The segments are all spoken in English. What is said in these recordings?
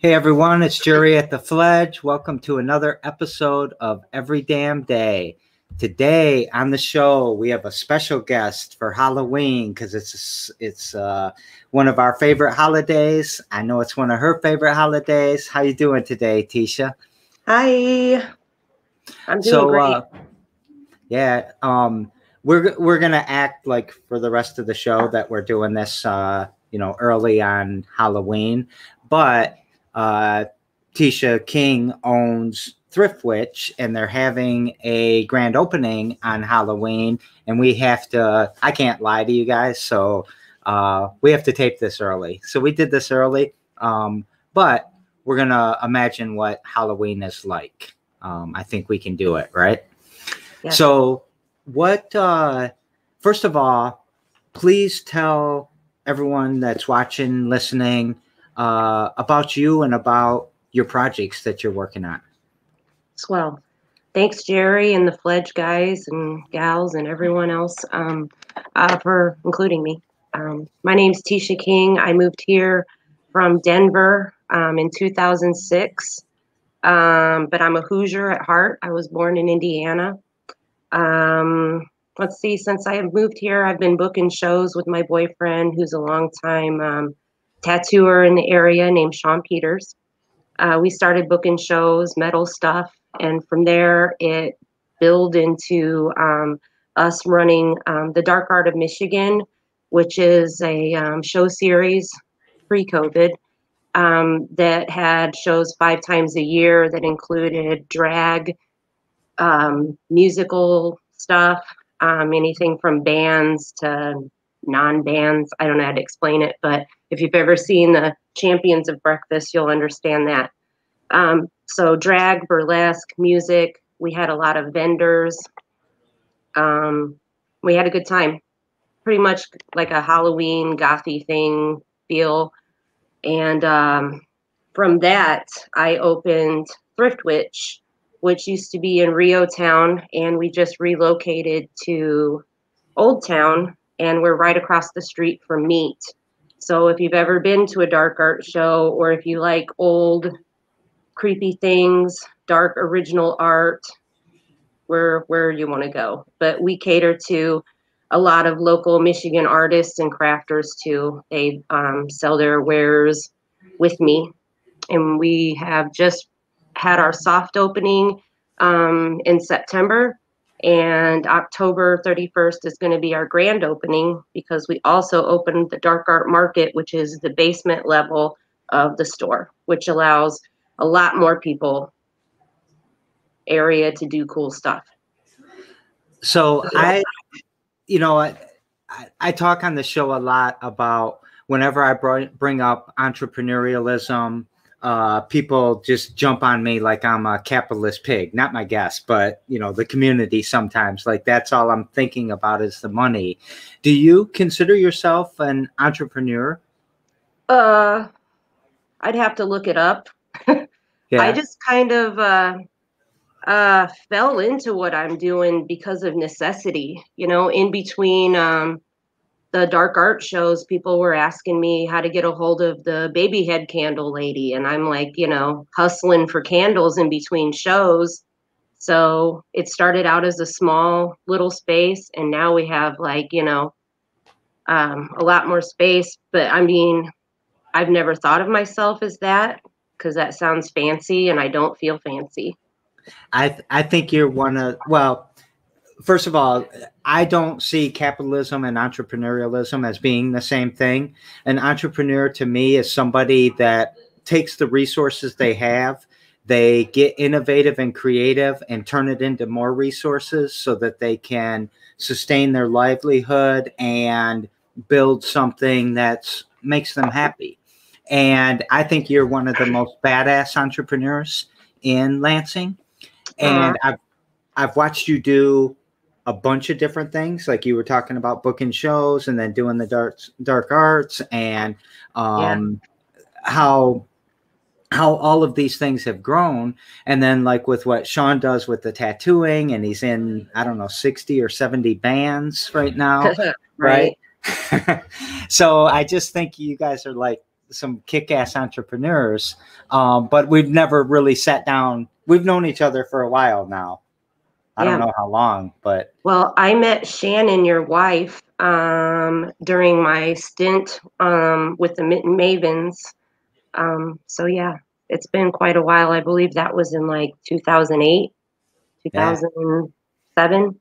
Hey everyone, it's Jerry at the Fledge. Welcome to another episode of Every Damn Day. Today on the show, we have a special guest for Halloween because it's it's uh, one of our favorite holidays. I know it's one of her favorite holidays. How you doing today, Tiesha? Hi, I'm doing So, great. uh, yeah, um, we're we're gonna act like for the rest of the show that we're doing this, uh, you know, early on Halloween, but uh, Tiesha King owns Thrift Witch, and they're having a grand opening on Halloween, and we have to. I can't lie to you guys, so uh, we have to tape this early. So we did this early, um, but we're gonna imagine what Halloween is like. Um, I think we can do it, right? Yeah. So, what? Uh, first of all, please tell everyone that's watching, listening, uh, about you and about your projects that you're working on. Swell. Thanks, Jerry and the Fledge guys and gals and everyone else um, uh, for including me. Um, my name's Tiesha King. I moved here from Denver um, in 2006, um, but I'm a Hoosier at heart. I was born in Indiana. Um, let's see, since I have moved here, I've been booking shows with my boyfriend, who's a longtime um, tattooer in the area named Sean Peters. Uh, we started booking shows, metal stuff, and from there it built into um, us running um, the Dark Art of Michigan, which is a um, show series pre-COVID um, that had shows five times a year that included drag, um, musical stuff, um, anything from bands to non-bands. I don't know how to explain it, but if you've ever seen the Champions of Breakfast, you'll understand that. Um, so drag, burlesque, music. We had a lot of vendors. Um, we had a good time. Pretty much like a Halloween gothy thing feel. And um, from that, I opened Thrift Witch, which used to be in REO Town, and we just relocated to Old Town, and we're right across the street from Meat. So if you've ever been to a dark art show, or if you like old creepy things, dark original art, where where you want to go. But we cater to a lot of local Michigan artists and crafters too. They um, sell their wares with me, and we have just had our soft opening um, in September. And October 31st is going to be our grand opening because we also opened the Dark Art Market, which is the basement level of the store, which allows a lot more people area to do cool stuff. So I, you know, I, I- talk on the show a lot about whenever I br- bring up entrepreneurialism, uh, people just jump on me like I'm a capitalist pig. Not my guest, but you know, the community sometimes. Like that's all I'm thinking about is the money. Do you consider yourself an entrepreneur? Uh, I'd have to look it up. Yeah. I just kind of uh, uh, fell into what I'm doing because of necessity. You know, in between um, the dark art shows, people were asking me how to get a hold of the baby head candle lady. And I'm like, you know, hustling for candles in between shows. So it started out as a small little space. And now we have like, you know, um, a lot more space. But I mean, I've never thought of myself as that because that sounds fancy and I don't feel fancy. I th- I think you're one of well, first of all, I don't see capitalism and entrepreneurialism as being the same thing. An entrepreneur to me is somebody that takes the resources they have, they get innovative and creative and turn it into more resources so that they can sustain their livelihood and build something that makes them happy. And I think you're one of the most badass entrepreneurs in Lansing uh-huh. and I've I've watched you do a bunch of different things. Like you were talking about booking shows and then doing the dark dark arts and um, how how all of these things have grown. And then like with what Sean does with the tattooing, and he's in I don't know sixty or seventy bands right now, right? so I just think you guys are like some kick-ass entrepreneurs, um, but we've never really sat down. We've known each other for a while now. I don't know how long, but Well, I met Shannon, your wife, um, during my stint um, with the Mitten Mavens. Um, so yeah, it's been quite a while. I believe that was in like 2008, 2007.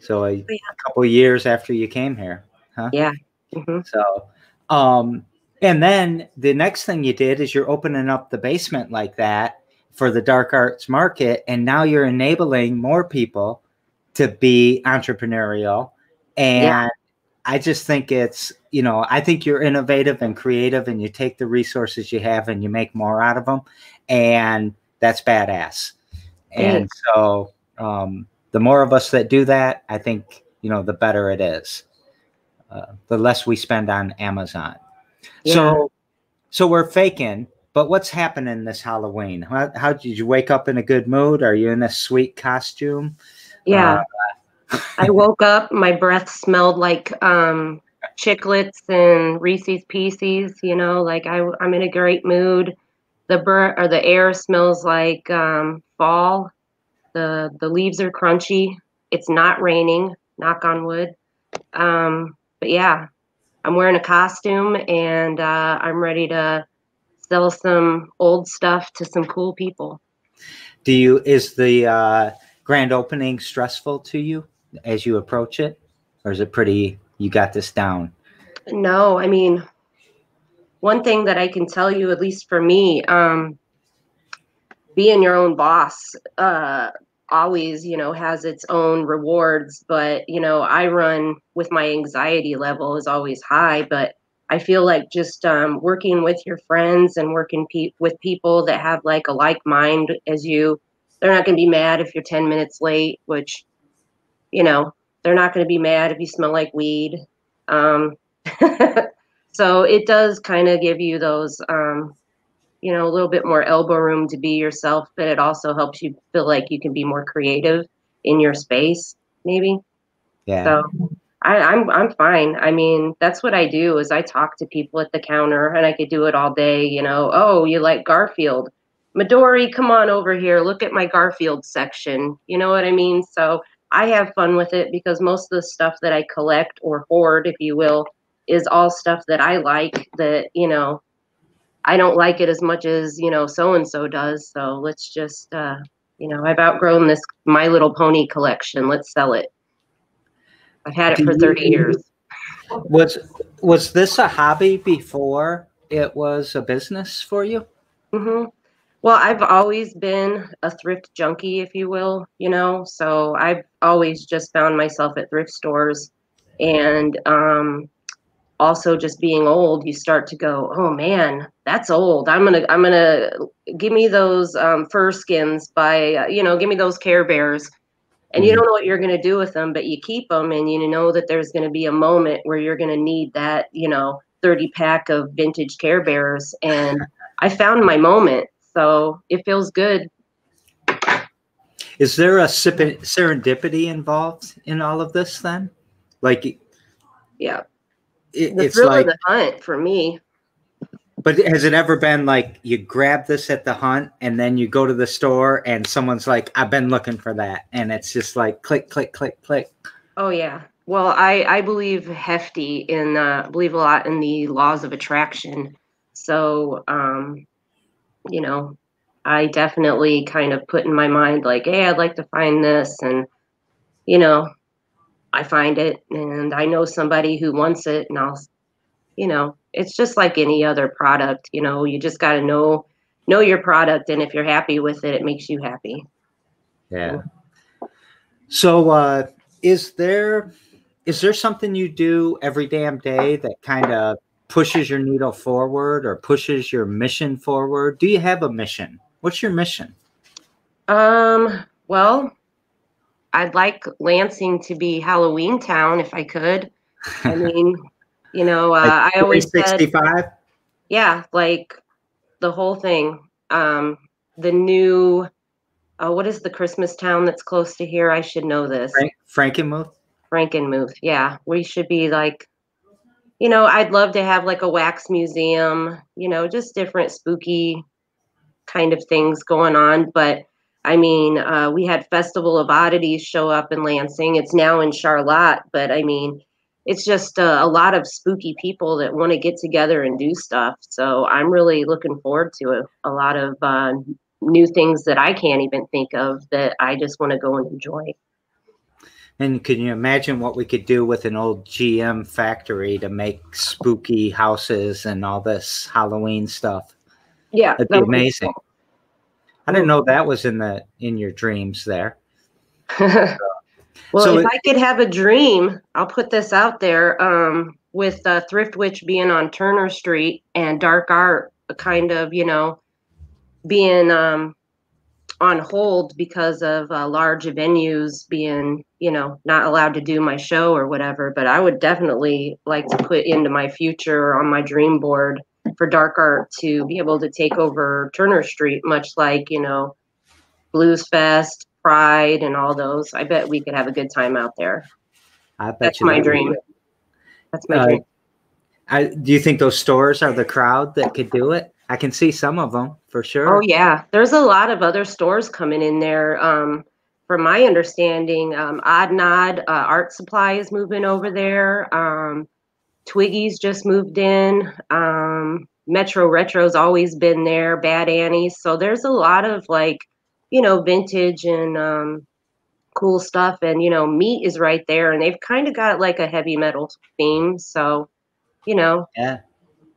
so a Yeah. couple years after you came here. hmm So, um, and then the next thing you did is you're opening up the basement like that for the dark arts market, and now you're enabling more people to be entrepreneurial. And Yeah. I just think it's, you know, I think you're innovative and creative, and you take the resources you have and you make more out of them, and that's badass. And so, um, the more of us that do that, I think, you know, the better it is uh, the less we spend on Amazon. Yeah. So, so we're faking. But what's happening this Halloween? How, how did you wake up in a good mood? Are you in a sweet costume? Yeah. Uh, I woke up, my breath smelled like um, chiclets and Reese's Pieces, you know, like I, I'm in a great mood. The bur- or the air smells like um, fall. The the leaves are crunchy. It's not raining, knock on wood. Um, but yeah, I'm wearing a costume and uh, I'm ready to sell some old stuff to some cool people. Do you is the uh, grand opening stressful to you as you approach it, or is it pretty? You got this down. No, I mean, one thing that I can tell you, at least for me, um, being your own boss uh, always, you know, has its own rewards. But, you know, I run with my anxiety level is always high. But I feel like just um, working with your friends and working pe- with people that have like a like mind as you, they're not going to be mad if you're 10 minutes late, which, you know, they're not going to be mad if you smell like weed. Um, so it does kind of give you those um, you know a little bit more elbow room to be yourself but it also helps you feel like you can be more creative in your space maybe Yeah. so I, I'm I'm fine. I mean, that's what I do is I talk to people at the counter and I could do it all day, you know. Oh, you like Garfield. Midori, come on over here. Look at my Garfield section. You know what I mean? So I have fun with it because most of the stuff that I collect or hoard, if you will, is all stuff that I like that, you know, I don't like it as much as, you know, so and so does. So let's just uh, you know, I've outgrown this My Little Pony collection. Let's sell it. I've had it for 30 years. Was was this a hobby before it was a business for you? hmm Well, I've always been a thrift junkie, if you will, you know, so I've always just found myself at thrift stores and um, also just being old, you start to go, oh man, that's old. I'm going to, I'm going to give me those um, Furskins by, uh, you know, give me those Care Bears. And you Mhm. don't know what you're going to do with them, but you keep them and you know that there's going to be a moment where you're going to need that, you know, 30 pack of vintage Care Bears. And I found my moment. So it feels good. Is there a serendipity involved in all of this then? Like Yeah. it- The it's thrill like of the hunt for me. But has it ever been like you grab this at the hunt and then you go to the store and someone's like I've been looking for that and it's just like click click click click. Oh yeah. Well, I I believe hefty in uh, believe a lot in the laws of attraction. So um, you know, I definitely kind of put in my mind like, hey, I'd like to find this, and you know, I find it, and I know somebody who wants it, and I'll, you know, it's just like any other product. You know, you just got to know know your product, and if you're happy with it, it makes you happy. Yeah. So uh is there is there something you do every damn day that kind of pushes your needle forward or pushes your mission forward? Do you have a mission? What's your mission? Um, well, I'd like Lansing to be Halloween town if I could. I mean, you know, uh, I always said, 65? yeah, like the whole thing. Um, the new, uh, what is the Christmas town that's close to here? I should know this. Frank, Frankenmuth? Frankenmuth. Yeah, we should be like you know, I'd love to have like a wax museum, you know, just different spooky kind of things going on. But I mean, uh, we had Festival of Oddities show up in Lansing. It's now in Charlotte, but I mean, it's just uh, a lot of spooky people that want to get together and do stuff. So I'm really looking forward to a, a lot of uh, new things that I can't even think of that I just want to go and enjoy. And can you imagine what we could do with an old GM factory to make spooky houses and all this Halloween stuff? Yeah, that'd be amazing. Cool. I didn't know that was in the in your dreams there. well, so if it, I could have a dream, I'll put this out there. Um, with uh, Thrift Witch being on Turner Street and Dark Art, kind of, you know, being um, on hold because of uh, large venues being, you know, not allowed to do my show or whatever. But I would definitely like to put into my future on my dream board for dark art to be able to take over Turner Street, much like, you know, Blues Fest, Pride, and all those. I bet we could have a good time out there. I bet That's my dream. That's my uh, dream. I, do you think those stores are the crowd that could do it? I can see some of them for sure. Oh yeah, there's a lot of other stores coming in there. Um, from my understanding, um, Odd Nodd uh, Art Supply is moving over there. Um, Twiggy's just moved in. Um, Metro Retro's always been there. Bad Annie's. So there's a lot of like, you know, vintage and um, cool stuff. And you know, Meat is right there, and they've kind of got like a heavy metal theme. So, you know, yeah.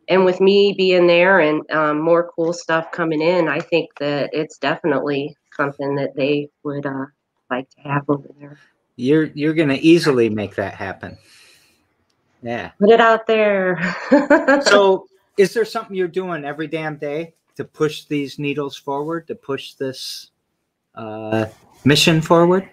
And with me being there and um, more cool stuff coming in, I think that it's definitely something that they would uh, like to have over there. You're you're gonna easily make that happen. Yeah. Put it out there. so, is there something you're doing every damn day to push these needles forward, to push this uh, mission forward?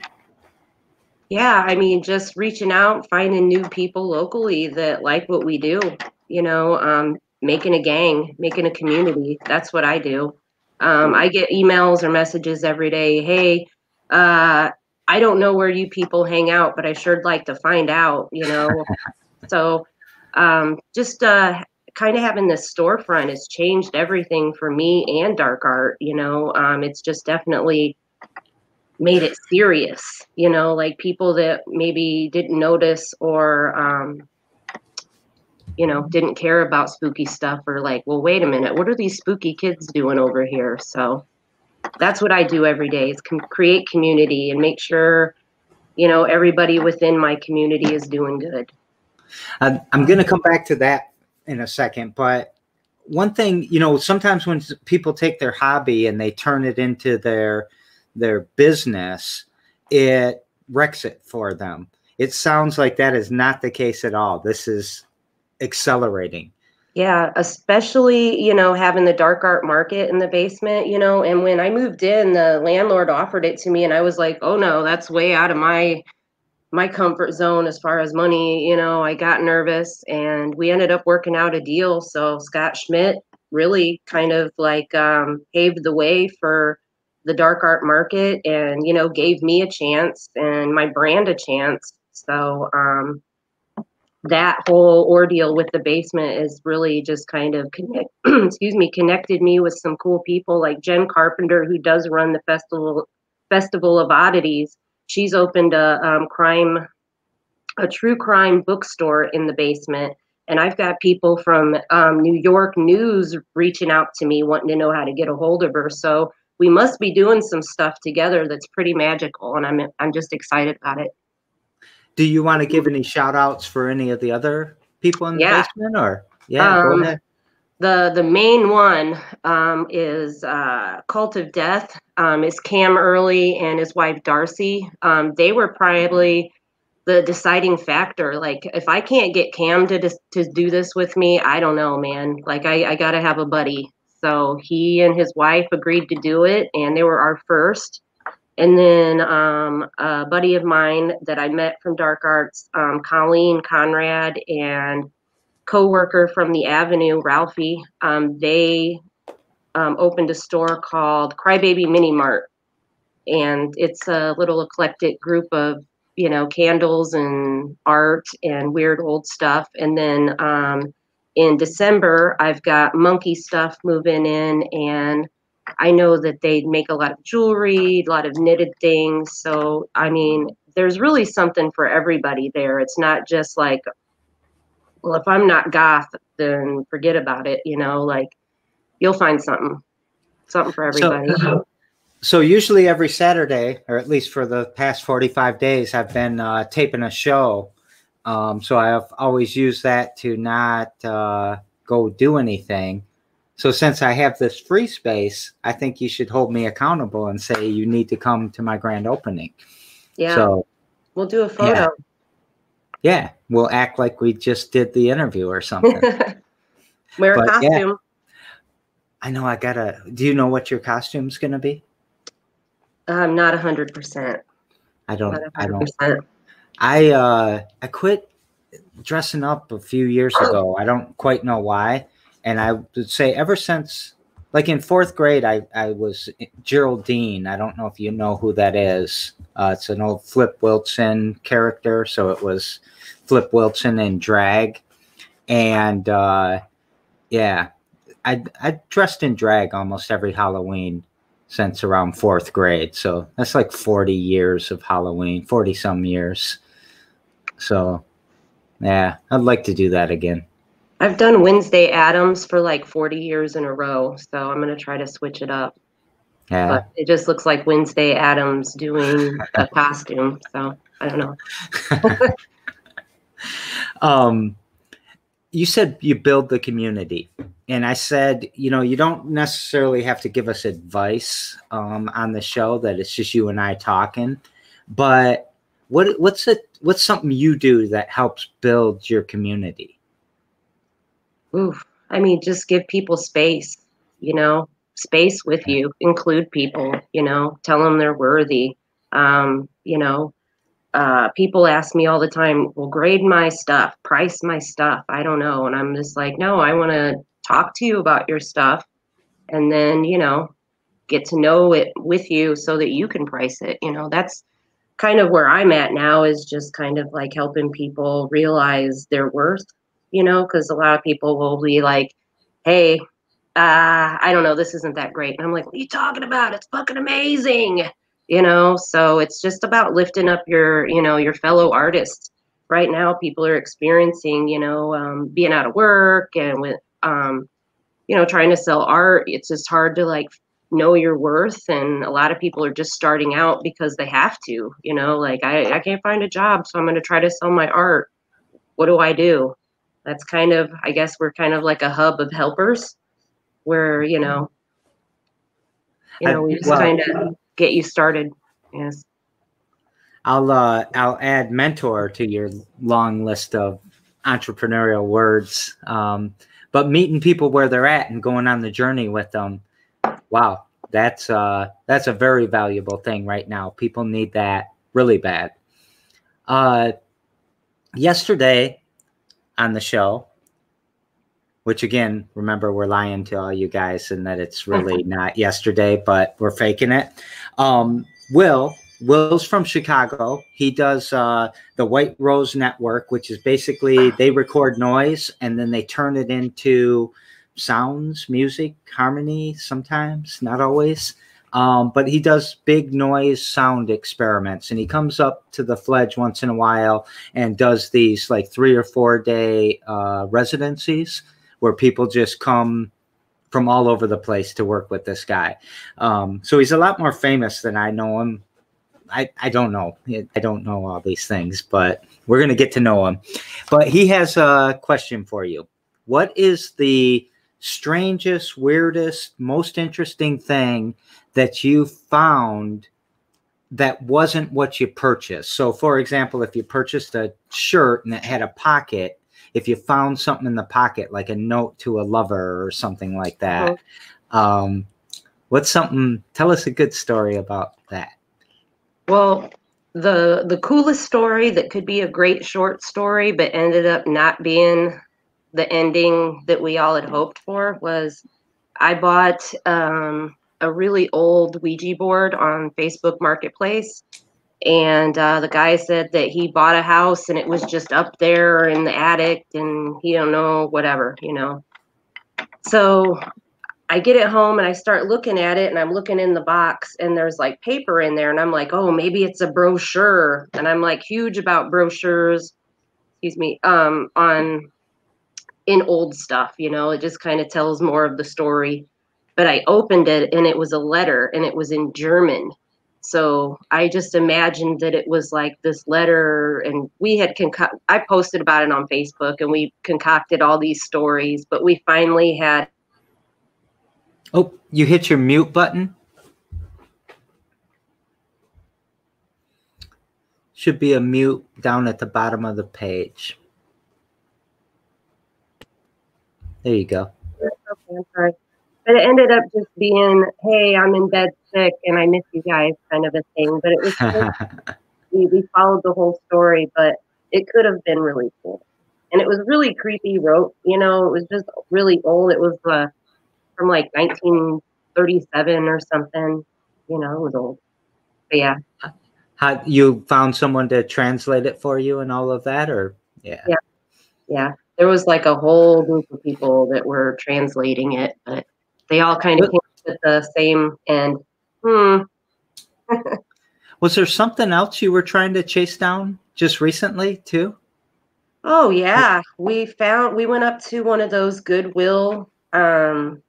Yeah, I mean, just reaching out, finding new people locally that like what we do. You know, um, making a gang, making a community. That's what I do. Um, I get emails or messages every day. Hey, uh, I don't know where you people hang out, but I sure'd like to find out. You know, So um, just uh, kind of having this storefront has changed everything for me and dark art. You know, um, it's just definitely made it serious. You know, like people that maybe didn't notice or um, you know didn't care about spooky stuff or like, well, wait a minute, what are these spooky kids doing over here? So that's what I do every day is com- create community and make sure you know everybody within my community is doing good. I'm going to come back to that in a second, but one thing, you know, sometimes when people take their hobby and they turn it into their their business, it wrecks it for them. It sounds like that is not the case at all. This is accelerating. Yeah, especially, you know, having the dark art market in the basement, you know, and when I moved in, the landlord offered it to me and I was like, "Oh no, that's way out of my my comfort zone as far as money. You know, I got nervous and we ended up working out a deal. So Scott Schmidt really kind of like um, paved the way for the dark art market and, you know, gave me a chance and my brand a chance. So um, that whole ordeal with the basement is really just kind of connect, excuse me, connected me with some cool people like Jen Carpenter, who does run the festival Festival of Oddities she's opened a um, crime, a true crime bookstore in the basement. And I've got people from um, New York News reaching out to me wanting to know how to get a hold of her. So we must be doing some stuff together that's pretty magical, and I'm I'm just excited about it. Do you want to give any shout outs for any of the other people in the yeah. basement or yeah, um, the the main one um, is uh, Cult of Death. Um, is Cam Early and his wife Darcy. Um, they were probably the deciding factor. Like, if I can't get Cam to to do this with me, I don't know, man. Like, I, I got to have a buddy. So he and his wife agreed to do it, and they were our first. And then um, a buddy of mine that I met from Dark Arts, um, Colleen Conrad, and coworker from the Avenue, Ralphie, um, they um, opened a store called Crybaby Mini Mart, and it's a little eclectic group of you know, candles and art and weird old stuff. And then um, in December, I've got monkey stuff moving in, and I know that they make a lot of jewelry, a lot of knitted things. So, I mean, there's really something for everybody there. It's not just like, well, if I'm not goth, then forget about it. You know, like you'll find something, something for everybody. So, so usually every Saturday, or at least for the past 45 days, I've been uh, taping a show. Um, so I've always used that to not uh, go do anything. So since I have this free space, I think you should hold me accountable and say you need to come to my grand opening. Yeah. So we'll do a photo. Yeah. yeah, we'll act like we just did the interview or something. Wear a But, yeah. costume. I know I gotta. Do you know what your costume's gonna be? I'm not a hundred percent. I don't. A I don't. I uh I quit dressing up a few years ago. I don't quite know why. And I would say ever since like in fourth grade I, I was Geraldine. I don't know if you know who that is. Uh, it's an old Flip Wilson character. So it was Flip Wilson in drag. And uh yeah. I I dressed in drag almost every Halloween since around fourth grade. So that's like 40 years of Halloween, 40 some years. So, yeah, I'd like to do that again. I've done Wednesday Addams for like 40 years in a row, so I'm gonna try to switch it up. Yeah. But it just looks like Wednesday Addams doing a costume, so I don't know. um, you said you build the community, and I said, you know, you don't necessarily have to give us advice um, on the show. That it's just you and I talking. But what what's it? What's something you do that helps build your community? Oof. I mean, just give people space, you know, space with you, include people, you know, tell them they're worthy. Um, you know, uh, people ask me all the time, well, grade my stuff, price my stuff. I don't know. And I'm just like, no, I want to talk to you about your stuff and then, you know, get to know it with you so that you can price it. You know, that's kind of where I'm at now is just kind of like helping people realize their worth, you know, because a lot of people will be like, hey, uh, I don't know, this isn't that great. And I'm like, what are you talking about? It's fucking amazing. You know, so it's just about lifting up your, you know, your fellow artists. Right now, people are experiencing, you know, um, being out of work and with, um, you know, trying to sell art. It's just hard to like know your worth and a lot of people are just starting out because they have to you know like i, I can't find a job so i'm going to try to sell my art. What do i do? That's kind of i guess we're kind of like a hub of helpers where you know you I- know we just well- kind of get you started yes. I'll uh, I'll add mentor to your long list of entrepreneurial words. Um, but meeting people where they're at and going on the journey with them, wow, that's uh, that's a very valuable thing right now. People need that really bad. Uh, yesterday on the show, which again, remember we're lying to all you guys and that it's really not yesterday, but we're faking it. Um, Will Will's from Chicago. He does uh, the White Rose Network, which is basically they record noise and then they turn it into sounds, music, harmony. Sometimes, not always. Um, but he does big noise sound experiments, and he comes up to the Fledge once in a while and does these like three or four day uh, residencies where people just come from all over the place to work with this guy. Um, so he's a lot more famous than I know him. I, I don't know. I don't know all these things, but we're going to get to know him. But he has a question for you. What is the strangest, weirdest, most interesting thing that you found that wasn't what you purchased? So, for example, if you purchased a shirt and it had a pocket, if you found something in the pocket, like a note to a lover or something like that, um, what's something? Tell us a good story about that. Well, the the coolest story that could be a great short story, but ended up not being the ending that we all had hoped for was I bought um, a really old Ouija board on Facebook Marketplace, and uh, the guy said that he bought a house and it was just up there in the attic and he don't know whatever you know. So i get it home and i start looking at it and i'm looking in the box and there's like paper in there and i'm like oh maybe it's a brochure. And i'm like huge about brochures excuse me um on in old stuff you know it just kind of tells more of the story but i opened it and it was a letter and it was in german so I just imagined that it was like this letter, and we had conco- I posted about it on Facebook, and we concocted all these stories. But we finally had. Oh, you hit your mute button. Should be a mute down at the bottom of the page. There you go. Okay, I'm sorry. But it ended up just being, hey, I'm in bed sick and I miss you guys kind of a thing. But it was just, we, we followed the whole story, but it could have been really cool. And it was really creepy wrote, you know, it was just really old. It was uh, from like 1937 or something. You know, it was old. But yeah. How you found someone to translate it for you and all of that, or yeah, yeah, yeah. There was like a whole group of people that were translating it, but they all kind of came at the same end. Hmm. Was there something else you were trying to chase down just recently too? Oh yeah, we found we went up to one of those Goodwill. Um,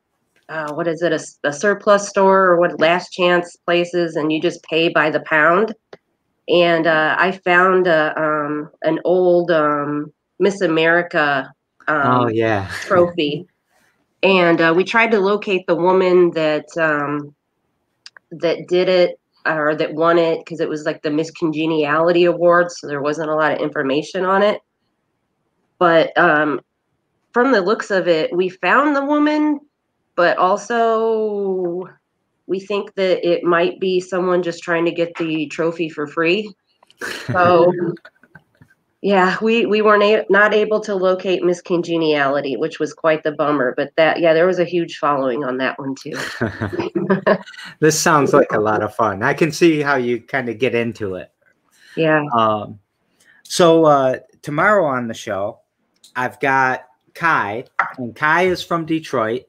uh, what is it? A, a surplus store or what? Last chance places, and you just pay by the pound. And uh, I found a, um, an old um, Miss America. Um, oh yeah. trophy and uh, we tried to locate the woman that um, that did it or that won it because it was like the Miss Congeniality Award, so there wasn't a lot of information on it. But um, from the looks of it, we found the woman, but also we think that it might be someone just trying to get the trophy for free. So yeah, we we weren't a- not able to locate Miss Congeniality, which was quite the bummer. But that yeah, there was a huge following on that one too. this sounds like a lot of fun. I can see how you kind of get into it. Yeah. Um, so uh, tomorrow on the show, I've got Kai, and Kai is from Detroit,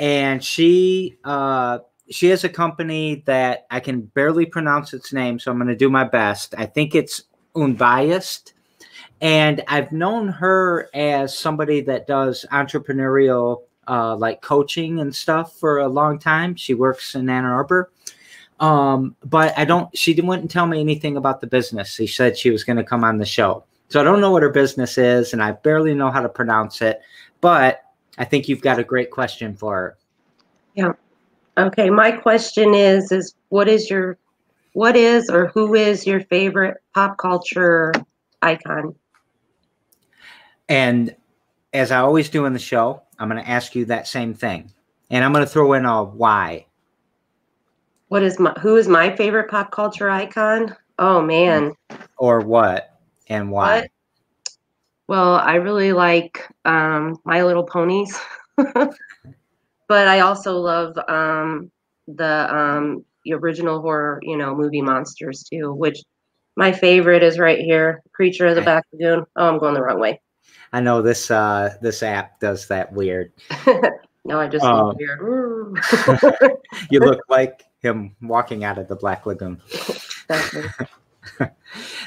and she uh, she has a company that I can barely pronounce its name, so I'm going to do my best. I think it's Unbiased and I've known her as somebody that does entrepreneurial uh, like coaching and stuff for a long time. She works in Ann Arbor. Um, but I don't, she didn't tell me anything about the business. She said she was going to come on the show. So I don't know what her business is and I barely know how to pronounce it, but I think you've got a great question for her. Yeah. Okay. My question is, is what is your, what is or who is your favorite pop culture icon? And as I always do in the show, I'm going to ask you that same thing. And I'm going to throw in a why. What is my who is my favorite pop culture icon? Oh man. Or what and why? What? Well, I really like um, My Little Ponies, but I also love um, the um, the original horror, you know, movie monsters too. Which my favorite is right here, Creature of the Black Lagoon. Oh, I'm going the wrong way. I know this uh this app does that weird. no, I just um, weird. you look like him walking out of the Black Lagoon.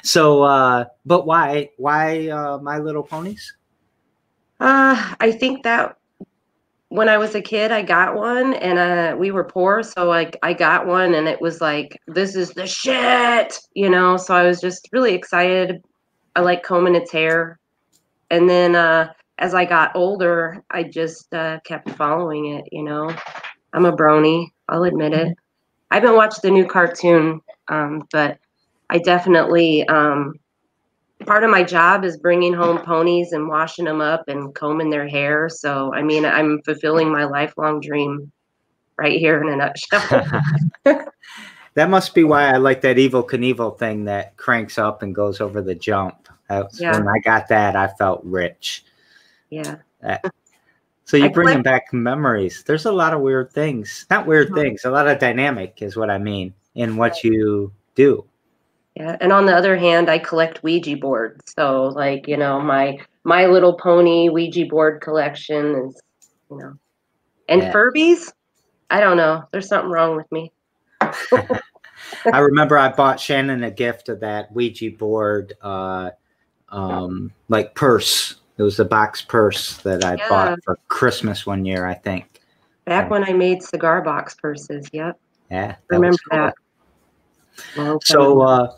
so uh but why why uh My Little Ponies? Uh I think that when I was a kid, I got one, and uh, we were poor, so like I got one, and it was like this is the shit, you know. So I was just really excited. I like combing its hair. And then uh, as I got older, I just uh, kept following it. You know, I'm a brony. I'll admit it. I haven't watched the new cartoon, um, but I definitely um, part of my job is bringing home ponies and washing them up and combing their hair. So I mean, I'm fulfilling my lifelong dream right here in a nutshell. that must be why I like that Evel Knievel thing that cranks up and goes over the jump. That's yeah. when I got that, I felt rich. Yeah. so you're bringing back memories. There's a lot of weird things. Not weird uh-huh. things. A lot of dynamic is what I mean in what you do. Yeah, and on the other hand, I collect Ouija boards. So, like, you know, my My Little Pony Ouija board collection is, you know, and Yeah. Furbies. I don't know. There's something wrong with me. I remember I bought Shannon a gift of that Ouija board, uh, um, like purse. It was the box purse that I Yeah. bought for Christmas one year, I think. Back Yeah. when I made cigar box purses. Yep, Yeah, that remember cool. that. Time So, uh,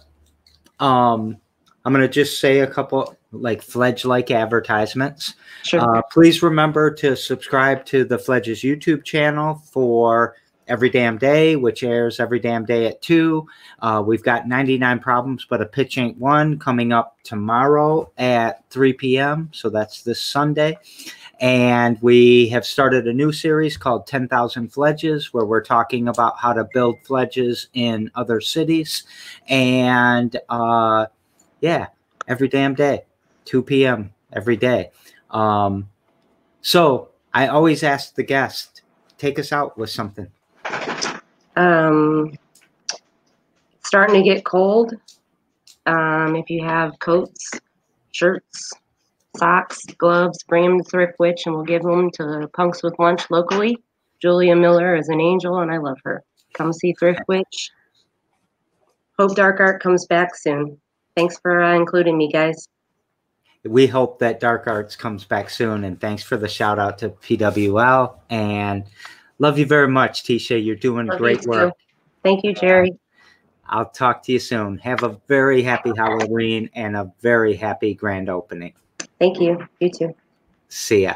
um, I'm gonna just say a couple like Fledge like advertisements. sure. Uh, please remember to subscribe to the Fledge's YouTube channel for Every Damn Day, which airs every damn day at 2. Uh, we've got 99 Problems, but a Pitch Ain't One coming up tomorrow at 3 p.m. So that's this Sunday. And we have started a new series called 10,000 Fledges, where we're talking about how to build fledges in other cities. And uh, yeah, every damn day, 2 p.m. every day. Um, so I always ask the guest, take us out with something. Um, starting to get cold. Um, if you have coats, shirts, socks, gloves, bring them to Thrift Witch and we'll give them to the Punks with Lunch locally. Julia Miller is an angel and I love her. Come see Thrift Witch. Hope Dark Art comes back soon. Thanks for uh, including me, guys. We hope that Dark Arts comes back soon. And thanks for the shout out to PWL. And love you very much, Tiesha. You're doing Love you great too. work. Thank you, Jerry. I'll talk to you soon. Have a very happy Halloween and a very happy grand opening. Thank you. You too. See ya.